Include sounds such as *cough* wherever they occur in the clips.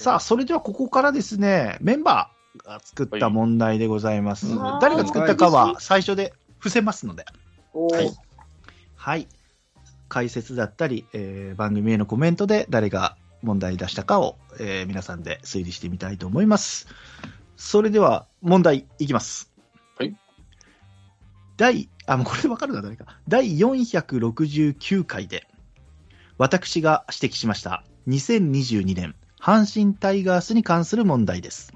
さあ、それではここからですね、メンバーが作った問題でございます。はい誰が作ったかは最初で伏せますので。おーはいはい。解説だったり、えー番組へのコメントで誰が問題出したかを、えー皆さんで推理してみたいと思います。それでは問題いきます。はい。第、あ、もうこれでわかるな、誰か。第469回で、私が指摘しました、2022年、阪神タイガースに関する問題です。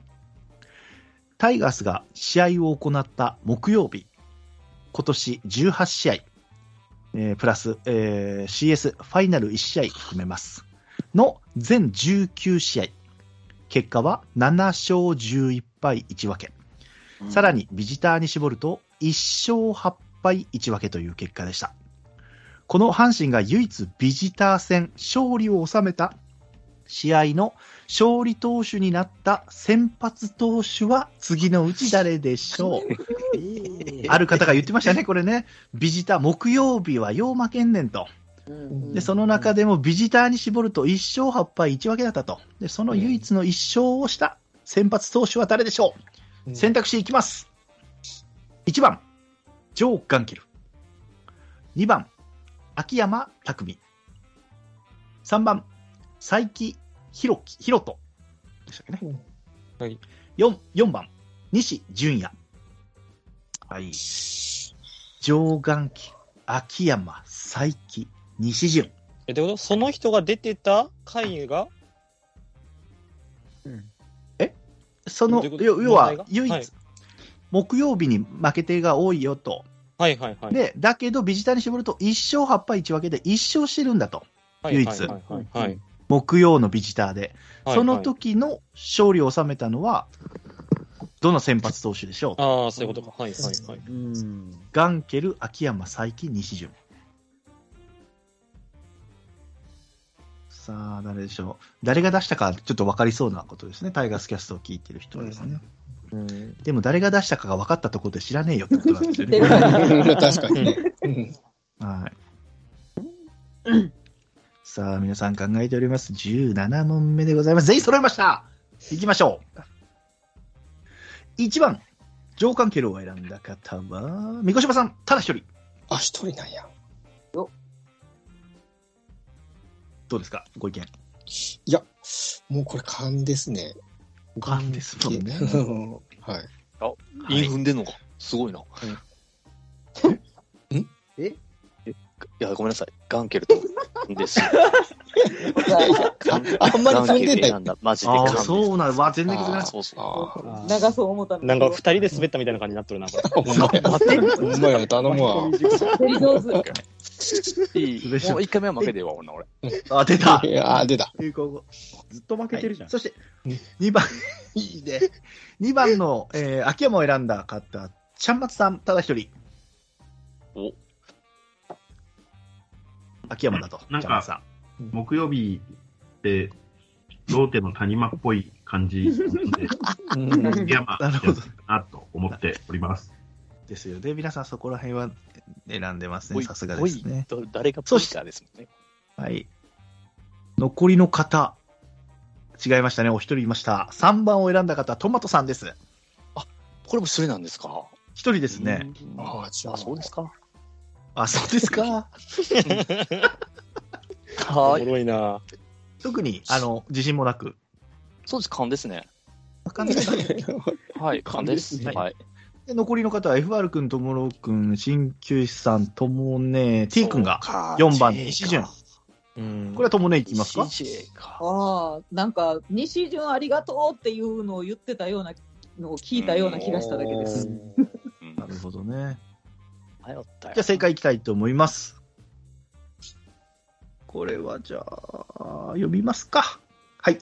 タイガースが試合を行った木曜日、今年18試合、えープラス、えー CS ファイナル1試合含めます。の全19試合。結果は7勝11敗1分け。さらにビジターに絞ると1勝8敗1分けという結果でした。この阪神が唯一ビジター戦勝利を収めた試合の勝利投手になった先発投手は次のうち誰でしょう？*laughs* ある方が言ってましたね、これね。ビジター、木曜日はよう負けんねんと。で、その中でもビジターに絞ると1勝8敗1分けだったと。で、その唯一の1勝をした先発投手は誰でしょう？選択肢いきます。1番、ジョー・ガンケル。2番、秋山拓3番、佐伯弘樹、弘人。でしたっけね。はい。4、4番、西純也。はい。ジョー・ガンケル、秋山、佐伯、西純。え、ってこと？その人が出てた回が？その、どういうこと？要は唯一、はい木曜日に負け手が多いよと。はいはいはい。で、だけど、ビジターに絞ると1勝8敗1分けで1勝してるんだと。はい唯一はいはいはい。木曜のビジターで。はいその時の勝利を収めたのは、どの先発投手でしょう？ああ、そういうことか。はいはいはい。うん。ガンケル、秋山、佐伯、西純。さあ、誰でしょう？誰が出したかちょっと分かりそうなことですね。タイガースキャストを聞いてる人はですね。うんでも誰が出したかが分かったところで知らねえよってことなんですよね。*laughs* 確かにね。うんはい。*laughs* さあ、皆さん考えております。17問目でございます。全員揃いました行きましょう。1番、ジョーカンケルを選んだ方は、三越島さん、ただ一人。あ、一人なんや。どうですか？ご意見。いや、もうこれ勘ですね。勘ですもんねうん *laughs* はい。韻踏んでんのか。すごいな。え？いや、ごめんなさい。ガンケルトです。*laughs* あんまり踏んでないガンケル選んだ。マジであ。そうなの。わ、全然気づかない。そうそう。あ長そう思ったのになんか二人で滑ったみたいな感じになっとるな、これ。*laughs* あ。ほんまや。頼むわ。滑り上手。いい。*laughs* もう一回目は負けてよ、俺。俺あ、出たいや、あ、出た。ずっと負けてるじゃん。そして、2番、いいね。2番の、えー、秋山を選んだ方、ちゃんまつさん、ただ一人。秋山だと、なんかさん。木曜日って、ローテの谷間っぽい感じなので、うん山なるほどかなと思っております。ですよね。皆さんそこら辺は選んでますね。さすがですね。誰がポイカーですもんね。はい。残りの方、違いましたね。お一人いました。3番を選んだ方、トマトさんです。これも一人なんですか？一人ですね。うんあじゃああ、そうですか。あ、そうですか？おもはい。ろいな。特に、あの、自信もなく。そうです、勘ですね。わか？*laughs* んないですはい、勘です。はいはい。で残りの方は FR 君、ともろ君、鍼灸師さん、ともね、T 君が4番、西順。うんこれはともねいきますか？CJ か。ああ、なんか、西順ありがとうっていうのを言ってたようなのを聞いたような気がしただけです。うんなるほどね。迷ったよ。じゃあ正解いきたいと思います。これはじゃあ、読みますか。はい。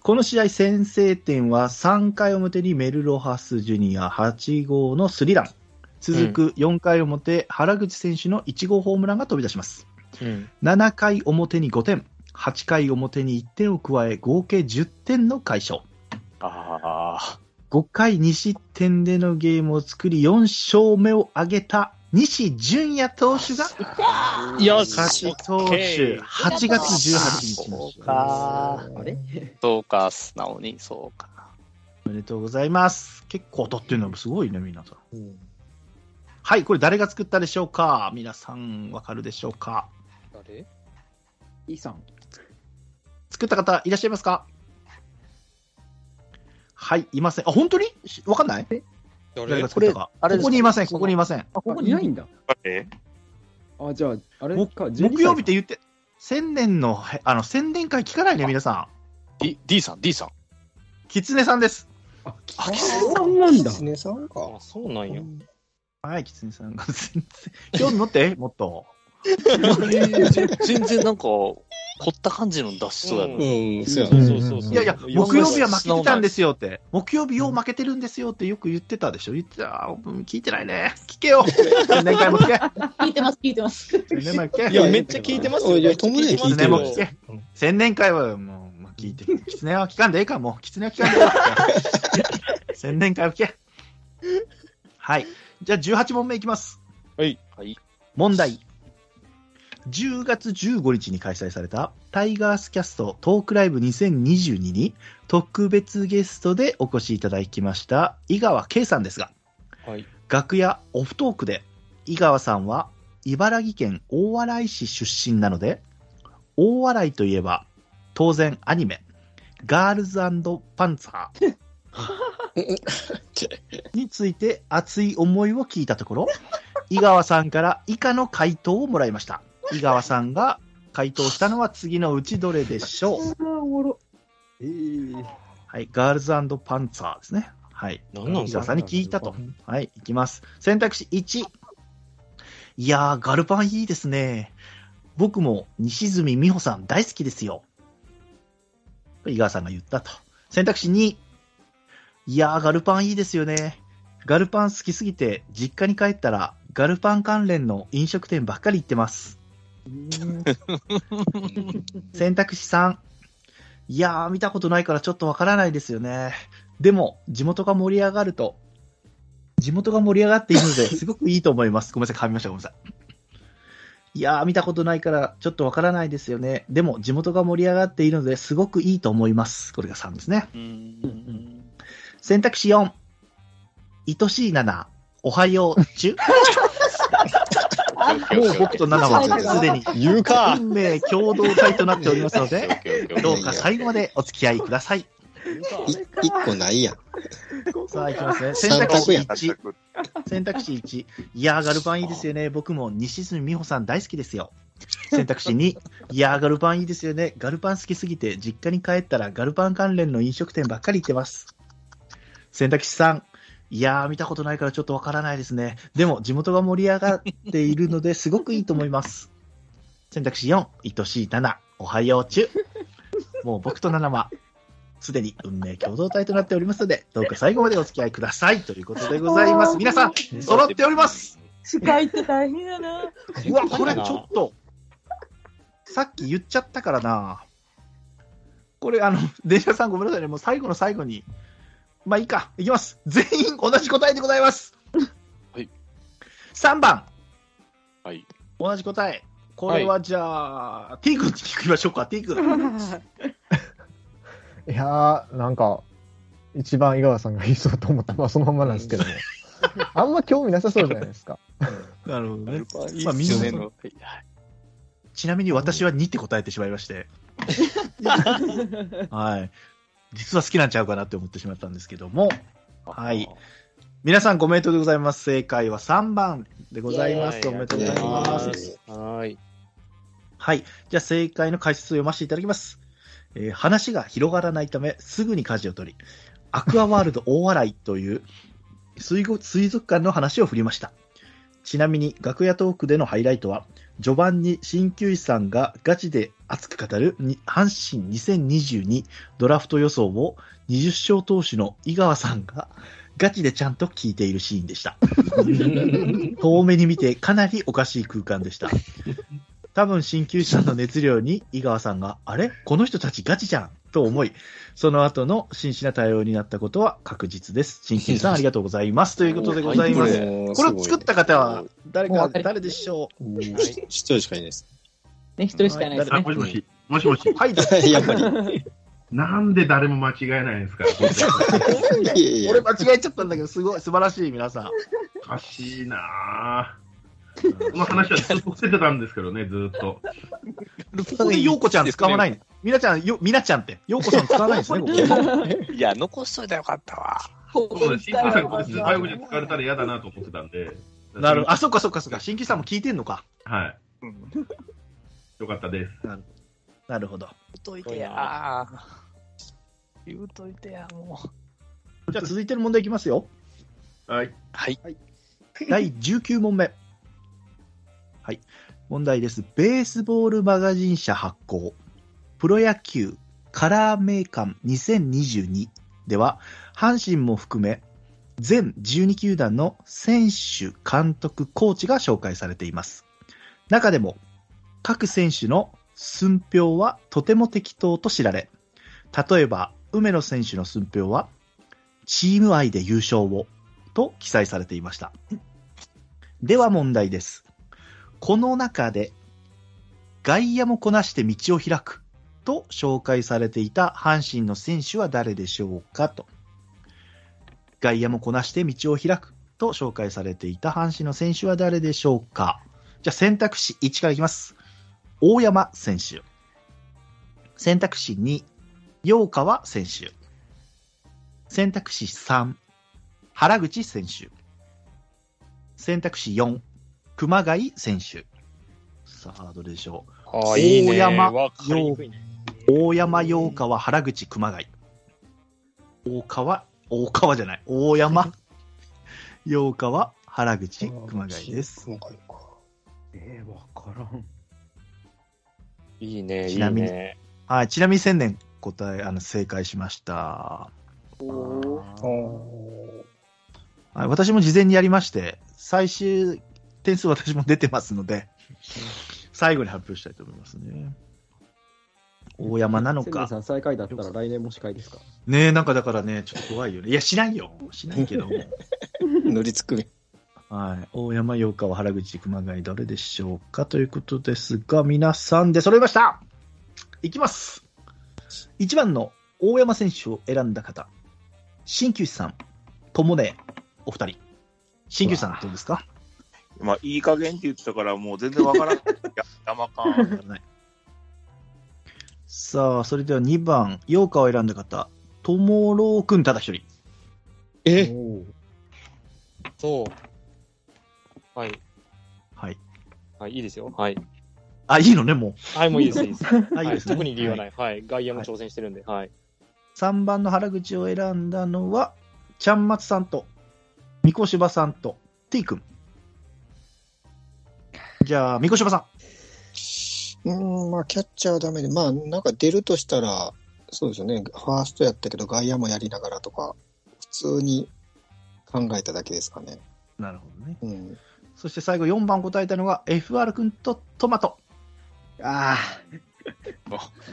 この試合先制点は3回表にメルロハスジュニア8号のスリーラン。続く4回表、原口選手の1号ホームランが飛び出します。うん。7回表に5点、8回表に1点を加え、合計10点の快勝。あ5回2失点でのゲームを作り4勝目を挙げた西純也投手がよ勝しち投手、8月18日そうに。か。あれ？そうか、素直に、そうか。おめでとうございます。結構当たってるのもすごいね、皆さん。うんはい、これ誰が作ったでしょうか？皆さんわかるでしょうか？誰？いいさん。作った方いらっしゃいますか？はい、いません。あ、本当に？しわかんない？誰が作ったか。あれここにいません、ここにいません。あ、ここあ、にいないんだ。誰あ、じゃあ、あれもか、12木曜日って言って、千年の、へあの、宣伝会聞かないね、皆さ D, ?D さん、D さん。ん。キツネさんです。あ、キツネさんなんだ。キツネさんか。あ、そうなんや。はい、キツネさんが全然、興味持って、もっと。全然なんか、凝った感じの出しそうやな。うん、そうやそう。そうそうそう。いやいや、木曜日は負けてたんですよって。木曜日よう負けてるんですよってよく言ってたでしょ。言ってた。うん聞いてないね。聞けよ。年会も聞け。聞いてます、聞いてます。千年前聞け。いや、めっちゃ聞いてますよ。いや友達聞いてるも聞け。千年会はもう、まあ、聞いて。狐は聞かんでええか、もう。狐は聞かんでええわ。千年会は聞け。はい。じゃあ、18問目いきます。はい。問題。10月15日に開催されたタイガースキャストトークライブ2022に特別ゲストでお越しいただきました井川圭さんですが、はい楽屋オフトークで井川さんは茨城県大洗市出身なので、大洗といえば当然アニメ、ガールズパンツァー *laughs* について熱い思いを聞いたところ、井川さんから以下の回答をもらいました。井川さんが回答したのは次のうちどれでしょう？あおもろ。えー、はい、ガールズパンツァーですね。はい。何なんさんに聞いたと。はい、いきます。選択肢1。いやー、ガルパンいいですね。僕も西住美穂さん大好きですよ。井川さんが言ったと。選択肢2。いやー、ガルパンいいですよね。ガルパン好きすぎて、実家に帰ったら、ガルパン関連の飲食店ばっかり行ってます。*laughs* 選択肢3。いやー、見たことないからちょっとわからないですよね。でも、地元が盛り上がると、地元が盛り上がっているので、*laughs* すごくいいと思います。ごめんなさい、噛みました、ごめんなさい。いやー、見たことないからちょっとわからないですよね。でも、地元が盛り上がっているので、すごくいいと思います。これが3ですね。うん。選択肢4。愛しい7。おはよう、中。*laughs* もう僕と7はすでに言うか。運命共同体となっておりますので、どうか最後までお付き合いください。い一個ないやん。さあ、いきますね。選択肢1。選択肢1。いやー、ガルパンいいですよね。僕も西住美穂さん大好きですよ。選択肢2。いやー、ガルパンいいですよね。ガルパン好きすぎて、実家に帰ったらガルパン関連の飲食店ばっかり行ってます。選択肢3。いやー、見たことないからちょっとわからないですね。でも、地元が盛り上がっているので *laughs* すごくいいと思います。選択肢4。愛しい7。おはよう中。もう僕と7は、すでに運命共同体となっておりますので、どうか最後までお付き合いください。ということでございます。皆さん、揃っております。司会って大変やな。うわ、これちょっと、さっき言っちゃったからな。これ、あの、電車さんごめんなさいね。もう最後の最後に。まあいいか。いきます。全員同じ答えでございます。はい。3番。はい。同じ答え。これはじゃあ、T 君に聞きましょうか。T 君。*laughs* いやー、なんか、一番井川さんが言いそうと思った。まあ、そのままなんですけども。*laughs* あんま興味なさそうじゃないですか。*laughs* なるほどね。いいまあみんなちなみに私は2って答えてしまいまして。はい。実は好きなんちゃうかなって思ってしまったんですけども。はい。皆さんご名答でございます。正解は3番でございます。おめでとうございます。はい。はい。じゃあ正解の解説を読ませていただきます。えー話が広がらないため、すぐに舵を取り、アクアワールド大洗という水族水族館の話を振りました。ちなみに楽屋トークでのハイライトは、序盤に鍼灸師さんがガチで熱く語るに阪神2022ドラフト予想を20勝投手の井川さんがガチでちゃんと聞いているシーンでした。*laughs* 遠目に見てかなりおかしい空間でした。多分鍼灸師さんの熱量に井川さんが、あれ？この人たちガチじゃんと思い、その後の真摯な対応になったことは確実です。新金さんありがとうございます。ということでございます。これを作った方は誰か、誰でしょうん一人しかいないです。ね、一人しかいないですあ、ね。もしもし、もしもしう。、はい、やっぱり。*laughs* なんで誰も間違えないんですか？俺間違えちゃったんだけど、すごい、素晴らしい、皆さん。おかしいなぁ。この話はずっと伏せてたんですけどね、ずっと。ここでようこちゃん使わないの。みなちゃん、よ、みなちゃんって、ようこさん使わないんですね、*laughs* ここ。いや、残しといたらよかったわ。そうです。新規さんが外国人使われたら嫌だなと思ってたんで。なるほど。あ、そっかそっかそっか。新規さんも聞いてんのか。はい。うんよかったです。なるほど。言うといてや。言うといてや、もう。じゃあ続いての問題いきますよ。はい。はい。第19問目。はい。問題です。ベースボールマガジン社発行、プロ野球カラーメーカー2022では、阪神も含め、全12球団の選手、監督、コーチが紹介されています。中でも、各選手の寸評はとても適当と知られ、例えば、梅野選手の寸評は、チーム愛で優勝をと記載されていました。では問題です。この中で、外野もこなして道を開くと紹介されていた阪神の選手は誰でしょうかと。外野もこなして道を開くと紹介されていた阪神の選手は誰でしょうか。じゃあ選択肢1からいきます。大山選手。選択肢2、陽川選手。選択肢3、原口選手。選択肢4、熊谷選手。さあ、どれでしょああ、いいね。大山わかりにくいね。う。大山、陽川、原口、熊谷。大川、大川じゃない。大山、陽川、原口、熊谷です。えー、わからん。いいね、いいちなみにね。はい、ちなみに千年答え、あの、正解しました。はい、私も事前にやりまして、最終点数私も出てますので、最後に発表したいと思いますね。大山なのか。さん最下位だったら来年も司会ですか？ねえ、なんかだからね、ちょっと怖いよね。いや、しないよ。しないけど。*laughs* *laughs* 乗りつくめ。はい。大山、洋川、原口、熊谷、どれでしょうかということですが、皆さんで揃いましたいきます !1 番の大山選手を選んだ方、鍼灸師さん、ともね、お二人。鍼灸師さんどうですか？まあ、いい加減って言ってたから、もう全然わからん。いや、山か。さあ、それでは2番、洋川を選んだ方、ともろうくんただ一人。え？そう。はい。はい。はい、いいですよ。はい。あ、いいのね、もはい、もういいです、いいです。う。*laughs* あ、いいはい、ですね。特に理由はない。はい。外野も挑戦してるんで、はい。3番の原口を選んだのは、ちゃんまつさんと、みこしばさんと、T 君。じゃあ、みこしばさん。うん、まあ、キャッチャーはダメで、まあ、なんか出るとしたら、そうですよね、ファーストやったけど、外野もやりながらとか、普通に考えただけですかね。なるほどね。うん。そして最後4番答えたのが FR 君とトマト。あ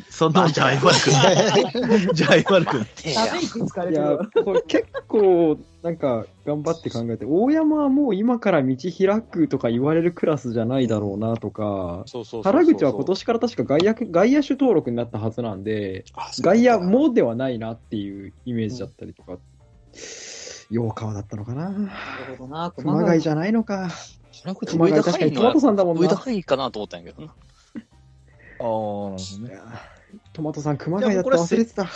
その、じゃあ FR 君？*laughs* じゃあ FR 君。いや、これ結構、なんか、頑張って考えて、大山はもう今から道開くとか言われるクラスじゃないだろうなとか、そうそうそうそう。原口は今年から確か外野外野手登録になったはずなんで、外野もではないなっていうイメージだったりとか、洋川だったのかな。なるほどな、熊谷じゃないのか。原口熊上田谷確かにトマトさんだもん上田な。範囲かなと思ったんやけどな。ああ、なるほどね。いやトマトさん熊谷だって忘れてた。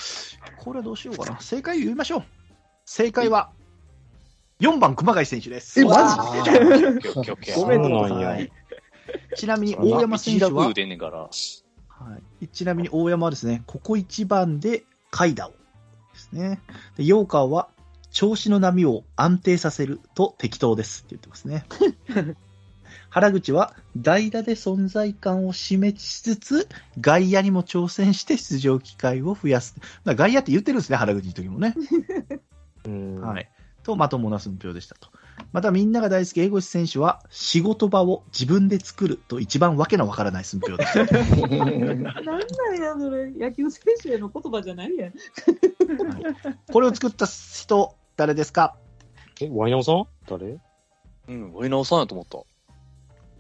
これはどうしようかな。正解を言いましょう。正解は、4番熊谷選手です。えマジ *laughs* ごめんなちなみに大山選手は？はい、ちなみに大山はですね、ここ一番で海打をですね。で、ヨーカーは調子の波を安定させると適当ですって言ってますね。*laughs* 原口は代打で存在感を示しつつ、外野にも挑戦して出場機会を増やす。外野って言ってるんですね、原口の時もね。*laughs* うん。はい。と、まともな寸評でしたと。またみんなが大好き江越選手は仕事場を自分で作ると一番わけのわからない寸評でした。*laughs* なんなんや、それ。野球選手への言葉じゃないやん。*laughs* これを作った人、誰ですか？え、ワイナオさん？誰？うん、ワイナオさんやと思った。こ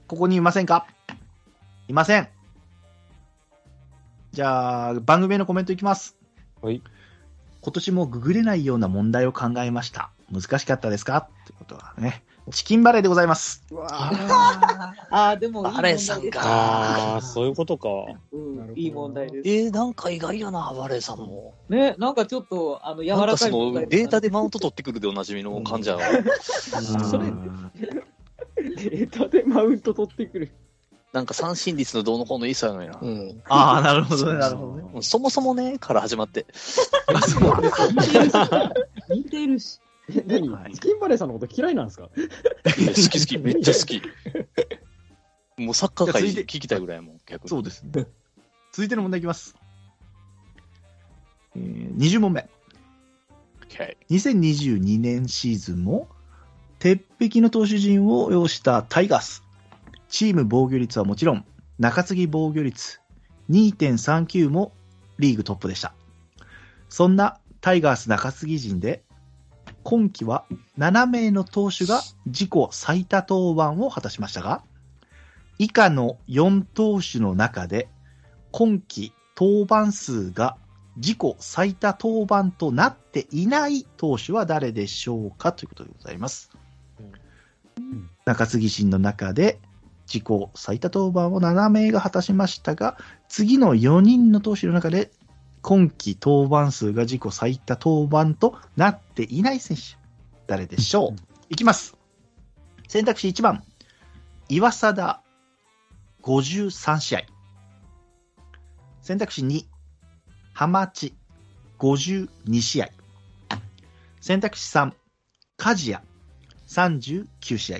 こにいませんか？いません。じゃあ、番組へのコメントいきます。はい。今年もググれないような問題を考えました。難しかったですか？ってことはね。チキンバレーでございます。あ *laughs* あー、でもいい問バレーさんかああ、そういうことか。うん、いい問題です。えー、なんか意外やな、バレーさんも。ね、なんかちょっと、あの、柔らかいかその問題データでマウント取ってくるでおなじみの感じやな。それデータでマウント取ってくる。なんか三振率のどうのこうのいいさやのにな。うん。ああ、なるほどね、なるほどね。うんそもそもね、から始まって。*laughs* *laughs* 似てるし。え何？はいスキンバレーさんのこと嫌いなんですか？好き好き、*laughs* めっちゃ好き。もうサッカー界聞きたいぐらいもん、逆に。そうですね。続いての問題いきます。えー、20問目。Okay 2022年シーズンも、鉄壁の投手陣を擁したタイガース。チーム防御率はもちろん、中継ぎ防御率2.39もリーグトップでした。そんなタイガース中継ぎ陣で、今季は7名の投手が自己最多登板を果たしましたが、以下の4投手の中で、今季登板数が自己最多登板となっていない投手は誰でしょうかということでございます。うん中継ぎ陣の中で自己最多登板を7名が果たしましたが、次の4人の投手の中で今季登板数が自己最多登板となっていない選手、誰でしょう？いきます。選択肢1番、岩貞53試合。選択肢2、浜地52試合。選択肢3、梶谷39試合。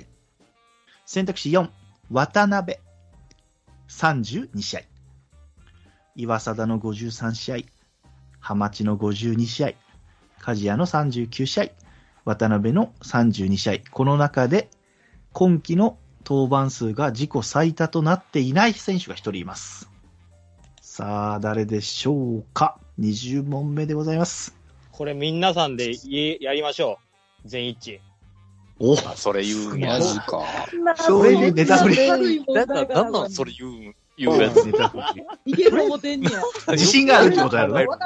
選択肢4、渡辺32試合。岩貞の53試合、浜地の52試合、梶谷の39試合、渡辺の32試合。この中で今季の登板数が自己最多となっていない選手が1人います。さあ、誰でしょうか ?20 問目でございます。これ皆さんでいやりましょう。全一致。おあ、それ言うんやマ。ジか。そういうネタ振りなんか、なんなんそれ言うん、言うやつ。いける思てんねや。*laughs* 自信があるってことやろね。答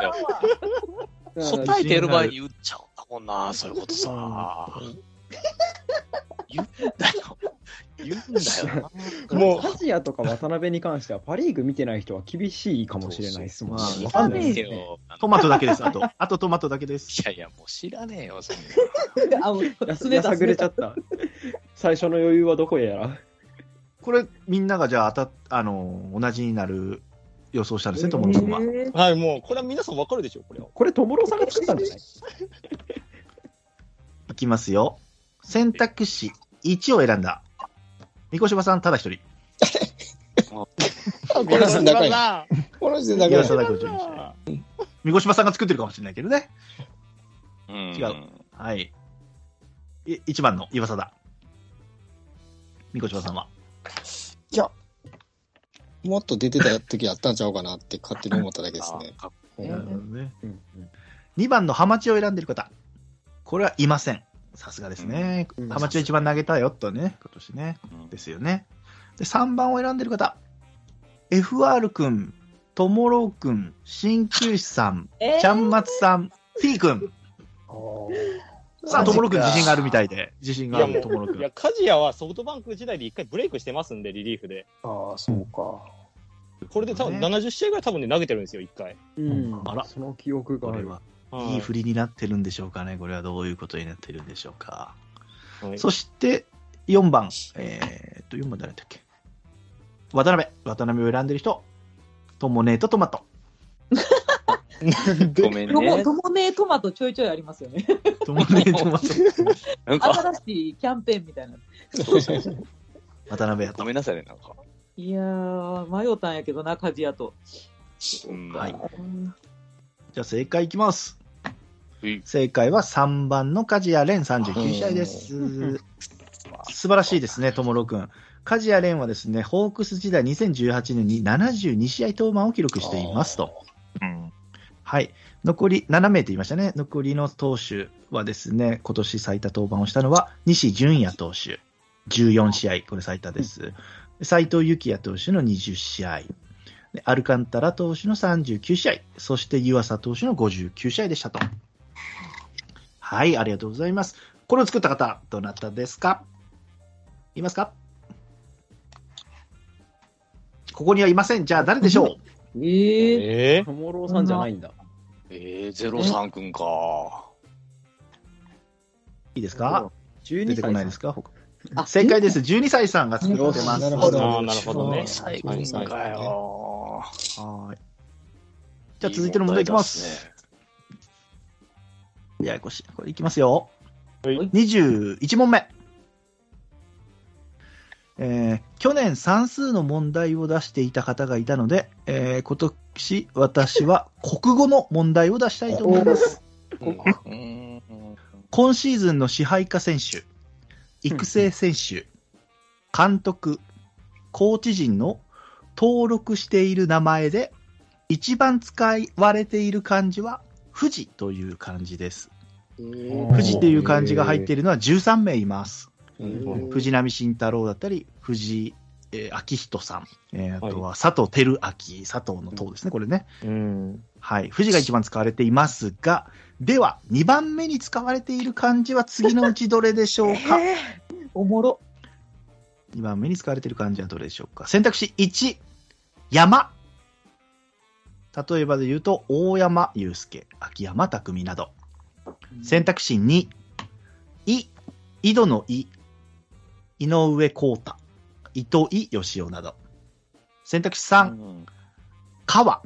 えてやる前に言っちゃうんだもんな、そういうことさ。*laughs* 言うんだよ。言うんだよな。もう、アジアとか渡辺に関しては、パ・リーグ見てない人は厳しいかもしれないですもんね。そうそうわかんないですけよね。どトマトだけです、あと。*laughs* あとトマトだけです。いやいや、もう知らねえよ、そんな。あ、もう、やすねたやさぐれちゃった。最初の余裕はどこへやら。これ、みんながじゃあ、当たあの、同じになる予想したんですね、友野さんは。えーはい、もう、これは皆さんわかるでしょ、これは。これ、友郎さんが作ったんじゃない？いきますよ。選択肢1を選んだ。三越柴さん、ただ一人。この時点だけや。この時点だけや。岩貞52試合。三越柴さんが作ってるかもしれないけどね。うん違う。はい。い1番の岩貞。三越柴さんは。いや、もっと出てた時あったんちゃうかなって勝手に思っただけですね。あうんなるほどね。うん2番のハマチを選んでる方。これはいません。さすがですね。うんハマチを一番投げたよとね、今年ね。うんですよね。で、3番を選んでる方。FR 君、ともろう君、鍼灸師さん、えーちゃんまつさん、T 君。さあ、ともろう君自信があるみたいで。自信があるともろう君。いや、梶谷はソフトバンク時代で一回ブレイクしてますんで、リリーフで。ああ、そうか。これで多分ね70試合ぐらい多分ね、投げてるんですよ、一回。うん。あらその記憶がある。これは、はいいい振りになってるんでしょうかね。これはどういうことになってるんでしょうか。はいそして、4番。えーっと、4番誰だっけ？渡辺。渡辺を選んでる人。ともねとトマト。*laughs* ごめんとも、ね。ともねトマトちょいちょいありますよね。ともねトマト。なんか、新しいキャンペーンみたいな。そうそうそう渡辺やとご。めんなさいね、なんか。いやー、迷ったんやけどな、鍛冶屋と。うんはいうんじゃあ正解いきます。はい正解は3番の梶谷蓮39試合です。素晴らしいですね、ともろくん。梶谷蓮はですね、ホークス時代2018年に72試合登板を記録していますと。うん。はい。残り7名と言いましたね。残りの投手はですね、今年最多登板をしたのは西純也投手。14試合、これ最多です。斉藤幸也投手の20試合。でアルカンタラ投手の39試合。そして湯浅投手の59試合でしたと。はい、ありがとうございます。これを作った方、どなたですか？いますか？ここにはいません。じゃあ誰でしょう？えええトモローさんじゃないんだ。えー、ゼロ三くんか。いいですか？12出てこない歳ですか？他あ正解です。12歳さんが作ってます。なるほどなるほどね。最くんかよ。はい。じゃあ続いての問題いきます。ややこしい。これいきますよ。はい21問目。えー去年算数の問題を出していた方がいたので、えー今年私は国語の問題を出したいと思います。うん今シーズンの支配下選手、育成選手、監督、コーチ陣の登録している名前で、一番使われている漢字は、富士という漢字です。富士という漢字が入っているのは13名います。藤波慎太郎だったり、藤えー明人さん、えーあとは佐藤輝明、佐藤の塔ですね、これね。うん。はい。富士が一番使われていますが、では、2番目に使われている漢字は次のうちどれでしょうか、*laughs* おもろ。?2 番目に使われている漢字はどれでしょうか？選択肢1、山。例えばで言うと、大山祐介、秋山匠など。選択肢2、い、井戸の井、井上光太、糸井義雄など。選択肢3、川。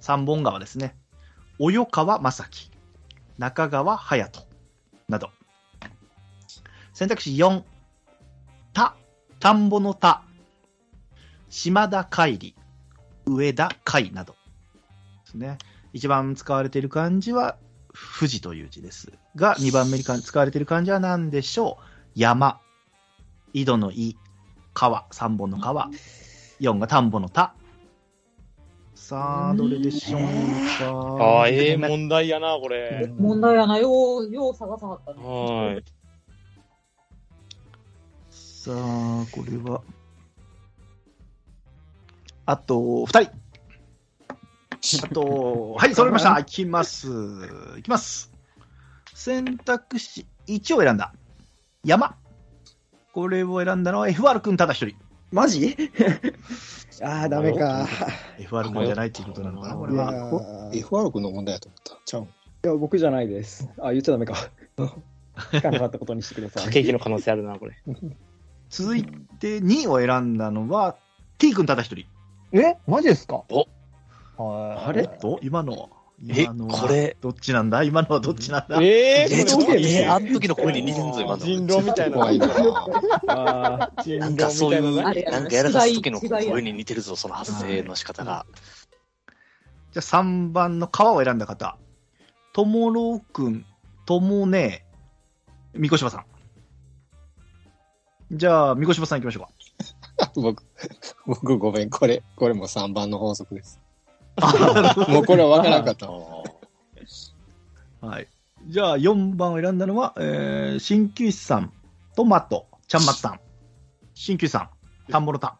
三本川ですね。及川正樹、中川隼人など。選択肢4、田、田んぼの田、島田海里、上田海などですね。一番使われている漢字は富士という字です。が、二番目に使われている漢字は何でしょう？山、井戸の井、川、三本の川、四が田んぼの田。さあ、どれでしょうか？ああ、ええ問題やな、これ。問題やな。よう、よう探さはったね。はい。さあ、これは。あと、二人。あと、はい、揃いました。いきます。いきます。選択肢1を選んだ。山。これを選んだのは FR 君ただ一人。マジ？*laughs* ああ、ダメか。FR 君じゃないっていうことなのかな、これは。ー FR 君の問題やと思った。ちゃうん。いや、僕じゃないです。あ、言っちゃダメか。聞かなかったことにしてください。駆け引きの可能性あるな、これ。*laughs* 続いて2を選んだのは T 君ただ一人。え？マジですか？おはいあれ？と今のは？え今のはこれどっちなんだ？今のはどっちなんだ、えええ、ちょっと、え、あの時の声に似てんぞ、今の。人狼みたいな。怖いな。なんか狼そういう、な。んかやらかす時の声に似てるぞ、その発声の仕方が。じゃあ3番の川を選んだ方。ともろくん、ともねえ、みこしばさん。じゃあ、みこしばさん行きましょうか。*laughs* 僕、僕ごめん。これ、これも3番の法則です。*laughs* もうこれは分からなかった。はい。じゃあ、4番を選んだのは、えー、鍼灸師さん、トマト、ちゃんまつさん。鍼灸師さん、田んぼの田。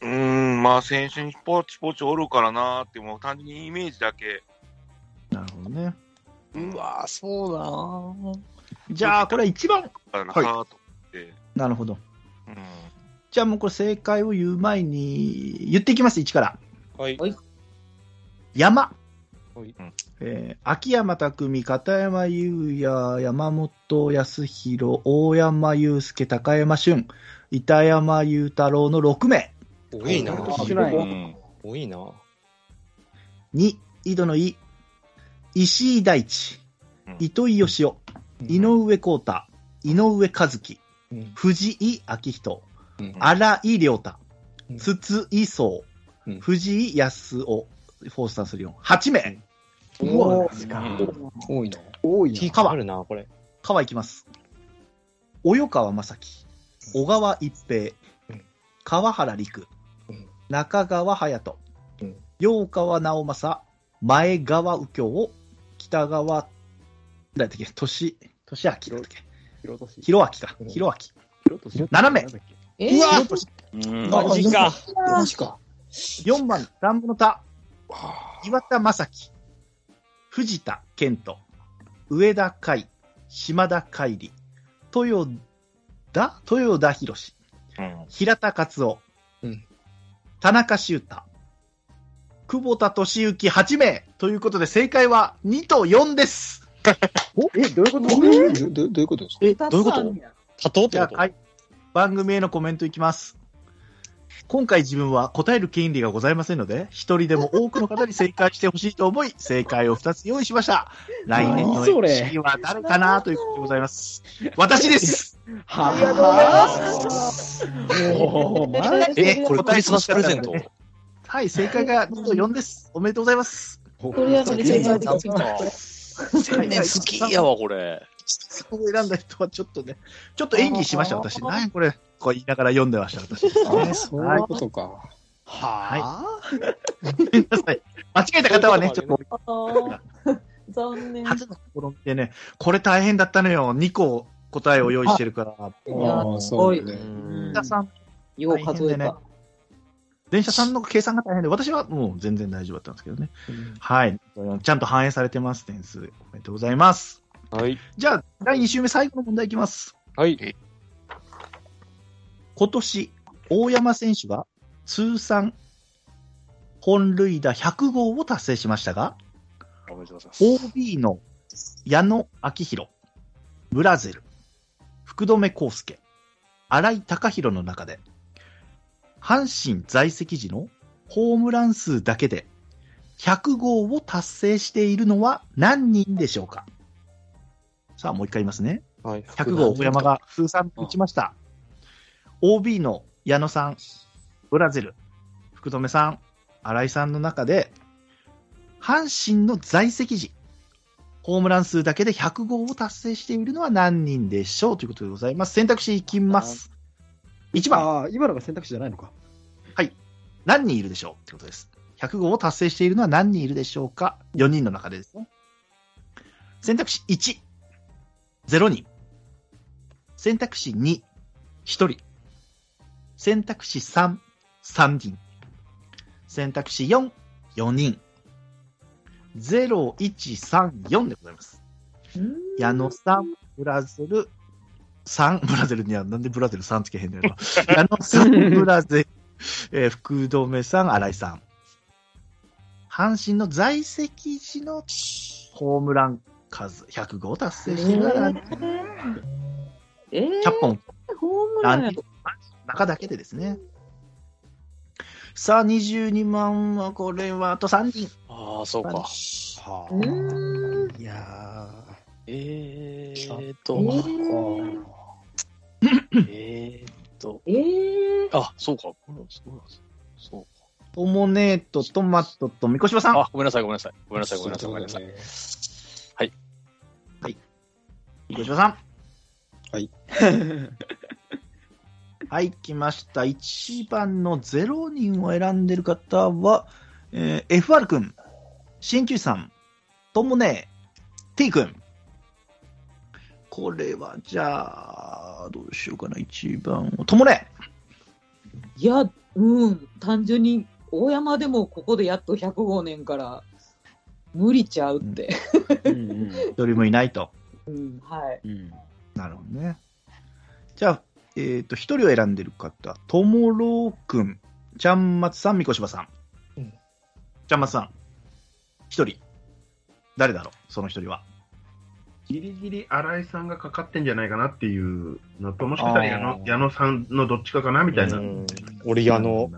うーん、まあ選手にポチポチおるからなーって、もう単純にイメージだけ。なるほどね。うわそうだなじゃあ、これ一番、だな、はい。なるほど。うん。じゃあもうこれ正解を言う前に、言っていきます、1から。はい。山。はい。えー秋山匠、片山優也、山本康弘、大山祐介、高山俊、板山裕太郎の6名。多いな。多いな。2、井戸の井、石井大地。うん、糸井義雄、井上光太、井上和樹、うん。藤井明人、うん。荒井亮太。うん、筒井壮うん、藤井康夫、フォースターする4、8名。うわ。多いな。多いな。川あるな、これ。川いきます。及川正樹、小川一平。うん、川原陸。うん、中川隼人。うん、陽川直政、前川右京、北川、誰だっけ、年、年明だっけ、広年。弘明か。広年。斜めなんだっけえー、弘年うん。あマジか。マジか。4番、乱舞の田、は岩田正樹、藤田健人、上田海、島田海里、豊田、豊田博士、うん。平田勝夫、うん。田中修太、久保田敏之8名ということで正解は2と4です。*laughs* え、どういうこと？あどどどういうことですか？え、どういうこと？多頭ってこと？番組へのコメントいきます。今回自分は答える権利がございませんので、一人でも多くの方に正解してほしいと思い、*laughs* 正解を2つ用意しました。来年の MC は誰かなということでございます。私です。はありがとうございますもう、マジえ、これクリスマスプレゼントはい、正解が2と4です。おめでとうございます。ととりあえず正解できま好きやわ、これ。そう選んだ人はちょっとね、ちょっと演技しました、私。何これ、こう言いながら読んでました、私です *laughs* ね。そういうことか。はい。ごめんなさい。間違えた方はね、ちょっと、残念。初の試みでね、これ大変だったのよ。2個答えを用意してるから。ああ、そうね。電車さん、よう数えた。電車さんの計算が大変で、私はもう全然大丈夫だったんですけどね。はい。ちゃんと反映されてます、点数。おめでとうございます。はい。じゃあ、第2週目最後の問題いきます。はい。今年、大山選手が通算本塁打100号を達成しましたが、OB の矢野明宏、ブラゼル、福留孝介、新井貴弘の中で、阪神在籍時のホームラン数だけで100号を達成しているのは何人でしょうか？さあ、もう一回言いますね。はい。100号、大山が通算打ちました。OB の矢野さん、ブラゼル、福留さん、新井さんの中で、阪神の在籍時、ホームラン数だけで100号を達成しているのは何人でしょう？ということでございます。選択肢いきます。1番、ああ、今のが選択肢じゃないのか。何人いるでしょう？ってことです。100号を達成しているのは何人いるでしょうか ?4 人の中でですね。選択肢1、0人。選択肢2、1人。選択肢3、3人。選択肢4、4人。0、1、3、4でございます。うん矢野さん、ブラゼル、3、ブラゼルにはなんでブラゼル3つけへんだよな。*laughs* 矢野さん、ブラゼル、えー福留さん、新井さん。阪神の在籍時のホームラン数100号達成してるのは何えー、100本、ホームラン中だけでですね。さあ、22万は、これはあと3人。ああ、そうか。はうーん。いやえーっえと、ー、えーっと、えー、あ、そうか。そうか。トモネート、トマトと、みこしばさん。あ、ごめんなさい、ごめんなさい。ごめんなさい、ごめんなさい、ごめんなさい。みこしばさん。はい。*laughs* はい、来ました。1番の0人を選んでる方は、えー、FR 君、新旧さん、ともね、T 君。これは、じゃあ、どうしようかな、1番を。ともね。いや、うん、単純に大山でもここでやっと105年から無理ちゃうって。うんうん *laughs* 一人もいないと。うん、はい。うん。なるほどね。じゃあ、えっ、と、一人を選んでる方、ともろうくん、ちゃんまつさん、みこしばさん。うんちゃんまつさん、一人。誰だろう、その一人は。ギリギリ新井さんがかかってんじゃないかなっていうのと、もしかしたら矢野矢野さんのどっちかかなみたいな。うん俺、矢野。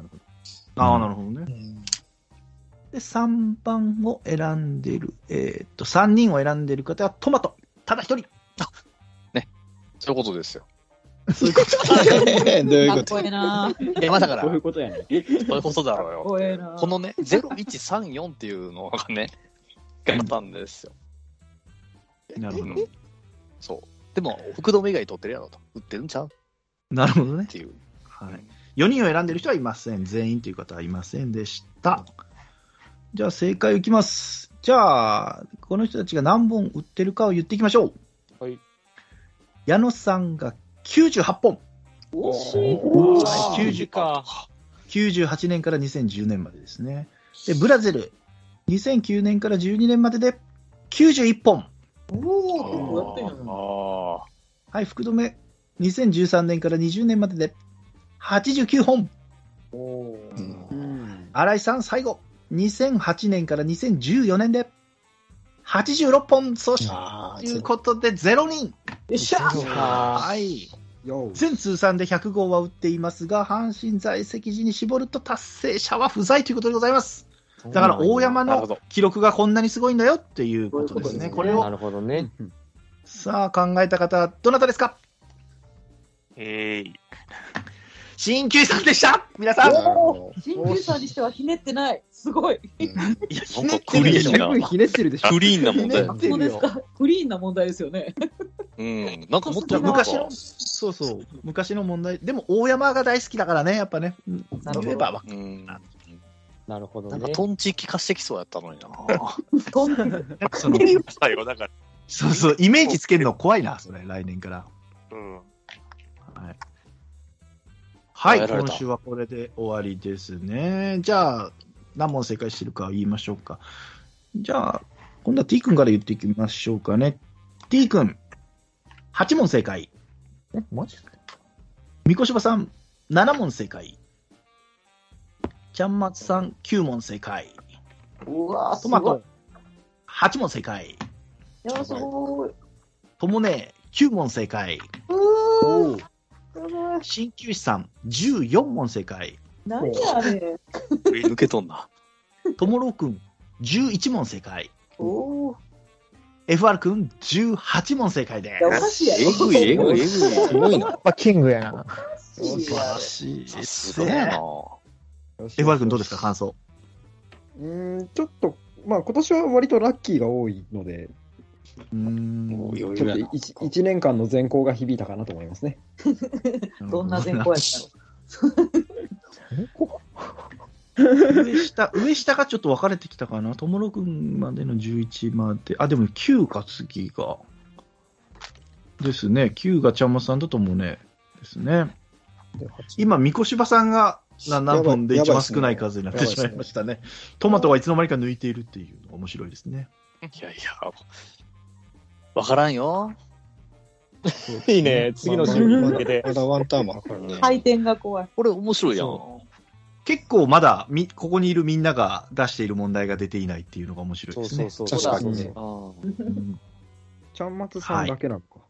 ああ、なるほどね。ーで、3番を選んでる、えっ、と、3人を選んでる方はトマト。ただ一人。そういうことですよ。そういうこと。*laughs* どういうこかっことええな。かっいや、まあだから、そういうそうことやね。いうことだろうよ。こええな。このね、0134っていうのがね、回ったんですよ。なるほど。そう。でも、福留以外取ってるやろと。売ってるんちゃう？っなるほどね。ていう。はい。4人を選んでる人はいません。全員という方はいませんでした。じゃあ正解いきます。じゃあ、この人たちが何本売ってるかを言っていきましょう。はい。矢野さんが98本。惜しい。はい90か。98年から2010年までですね。で、ブラゼル、2009年から12年までで91本。おお、やってんあのあ。はい、福留、2013年から20年までで89本。おーうん。新井さん、最後、2008年から2014年で86本。そしということで0人。よっしゃはい。よ全通算で100号は打っていますが、阪神在籍時に絞ると達成者は不在ということでございます。だから大山の記録がこんなにすごいんだよっていうことですね。これをなるほどね。さあ考えた方、どなたですか？えーい。鍼灸師さんでした？皆さん新旧さんにしてはひねってない。すごい。ど。うんいや、ひねってるでしょクリーンな十分ひねってるでしょ。クリーンな問題そうですか。クリーンな問題ですよね。うん。なんかもっとあ昔の、そうそう、昔の問題。でも、大山が大好きだからね、やっぱね。うんなるほど言えばわかうん。なるほどなんかね。トンチ聞かしてきそうやったのにな。とんるそのさよ、だから。そうそう、イメージつけるの怖いな、それ、来年から。うん。はい、はい、今週はこれで終わりですね。じゃあ、何問正解してるか言いましょうか。じゃあ、今度は T 君から言っていきましょうかね。T 君、8問正解。え、マジ三越柴さん、7問正解。ちゃんまつさん、9問正解。うわトマト。、8問正解。いや、すごい。ともね、9問正解。うー。鍼灸師さん、14問正解。何やね抜けとんな。ともろうくん、11問正解。ん。おー。FR くん、18問正解でいや、おかしいやろ。えぐい、えぐい、えぐい。すごいな。やっぱキングやな。素晴らしいすすがやな。ね。FR くんどうですか、感想。うーん、ちょっと、まあ今年は割とラッキーが多いので、うーん余ちょっ裕やな。と一一年間の善行が響いたかなと思いますね。*laughs* どんな善行やったの？上下、上下がちょっと分かれてきたかな。ともろくんまでの11まで。あ、でも9か、次が。ですね。9がちゃんまさんとともね。ですね。今、三越柴さんがな何本で一番少ない数になってしまいましたね。トマトはいつの間にか抜いているっていうのが面白いですね。いやいや、わからんよ。*laughs* いいね。次の週に向けて。まだワンターンもからね。回転が怖い。これ面白いやん。結構まだみ、ここにいるみんなが出している問題が出ていないっていうのが面白いそうですね。そうそう。確かにねちゃんまつさんだけなのか。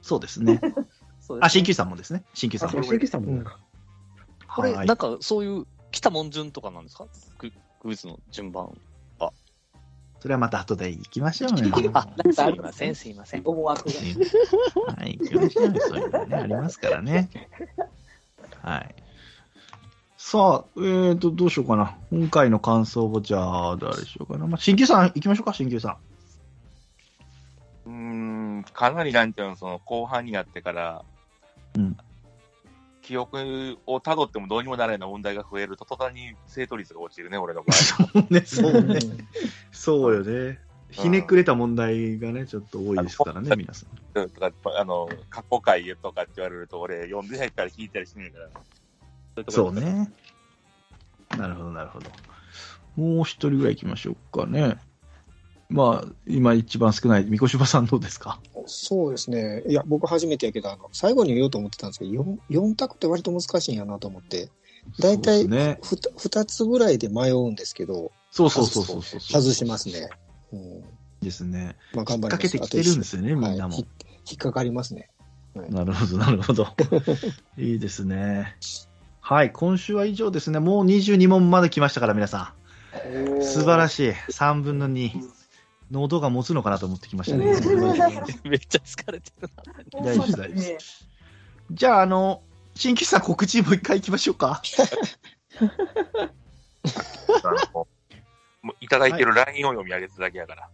そうですね。*laughs* そうあ、新旧さんもですね。新旧さあ、んもそう、。新規さんも。これ、はいなんかそういう来たもん順とかなんですか？ククイズの順番。それはまた後で行きましょうね。*laughs* あ、なんすいません、かありませんすいません。思惑が。はい、行きましょうね。そういうのね、ありますからね。はい。さあ、えーと、どうしようかな。今回の感想を、じゃあ、誰しようかな。まあ、新旧さん行きましょうか、新旧さん。うーん、かなりなんていうの、その後半になってから、うん記憶をたどってもどうにもならないような問題が増えると、途端に正答率が落ちるね、俺の場合。ね、そうね。そうよね。ひねくれた問題がね、ちょっと多いですからね、皆さん。うんとか、あの、過去回とかって言われると、俺、読んでないから聞いたりしねえから。そうね。なるほど、なるほど。もう一人ぐらい行きましょうかね。まあ、今一番少ない、三越柴さんどうですか？そうですね。いや、僕初めてやけど、あの、最後に言おうと思ってたんですけど、4, 4択って割と難しいんやなと思って、大体。ふた2つぐらいで迷うんですけど、そうそうそうそうそう。外しますね。うん。ですね。まあ、頑張ります。引っ掛けてきてるんですよね、みんなもはいひ。引っかかりますね。なるほど、なるほど。*laughs* いいですね。はい、今週は以上ですね。もう22問まで来ましたから、皆さん。素晴らしい。3分の2。喉が持つのかなと思ってきましたね。*laughs* めっちゃ疲れてるな。大丈夫です大丈夫ですじゃあ、あの、新規さん告知もう一回行きましょうか。もういただいてる LINE を読み上げてただけやから。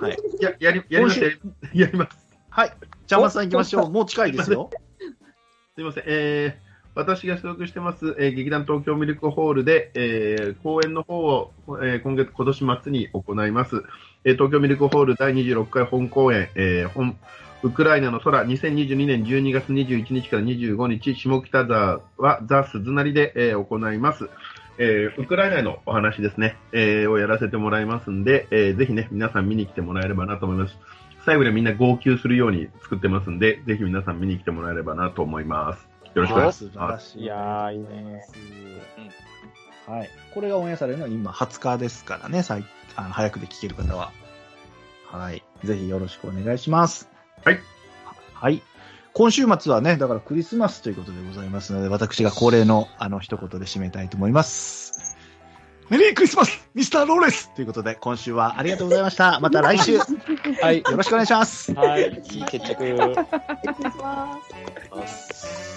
はい。や、やり、やります、やりやります。はい。ちゃんまさん行きましょう。もう近いですよ。すいません。えー私が所属してます、えー劇団東京ミルクホールで、えー公演の方を、えー今月、今年末に行います。えー東京ミルクホール第26回本公演、えー本ウクライナの空、2022年12月21日から25日、下北沢はザ・鈴なりで、えー行います。えーウクライナへのお話ですね、えーをやらせてもらいますんで、えーぜひね、皆さん見に来てもらえればなと思います。最後にはみんな号泣するように作ってますんで、ぜひ皆さん見に来てもらえればなと思います。よろしくお願いし素晴ます。らしい。いやー、いいね。はい。これがオンエアされるのは今20日ですからね、さいあの早くで聞ける方は。はい。ぜひよろしくお願いします。はい。はい。今週末はね、だからクリスマスということでございますので、私が恒例のあの一言で締めたいと思います。メリークリスマスミスターローレスということで、今週はありがとうございました。また来週、はい。よろしくお願いします。はい。決着。失礼します。ます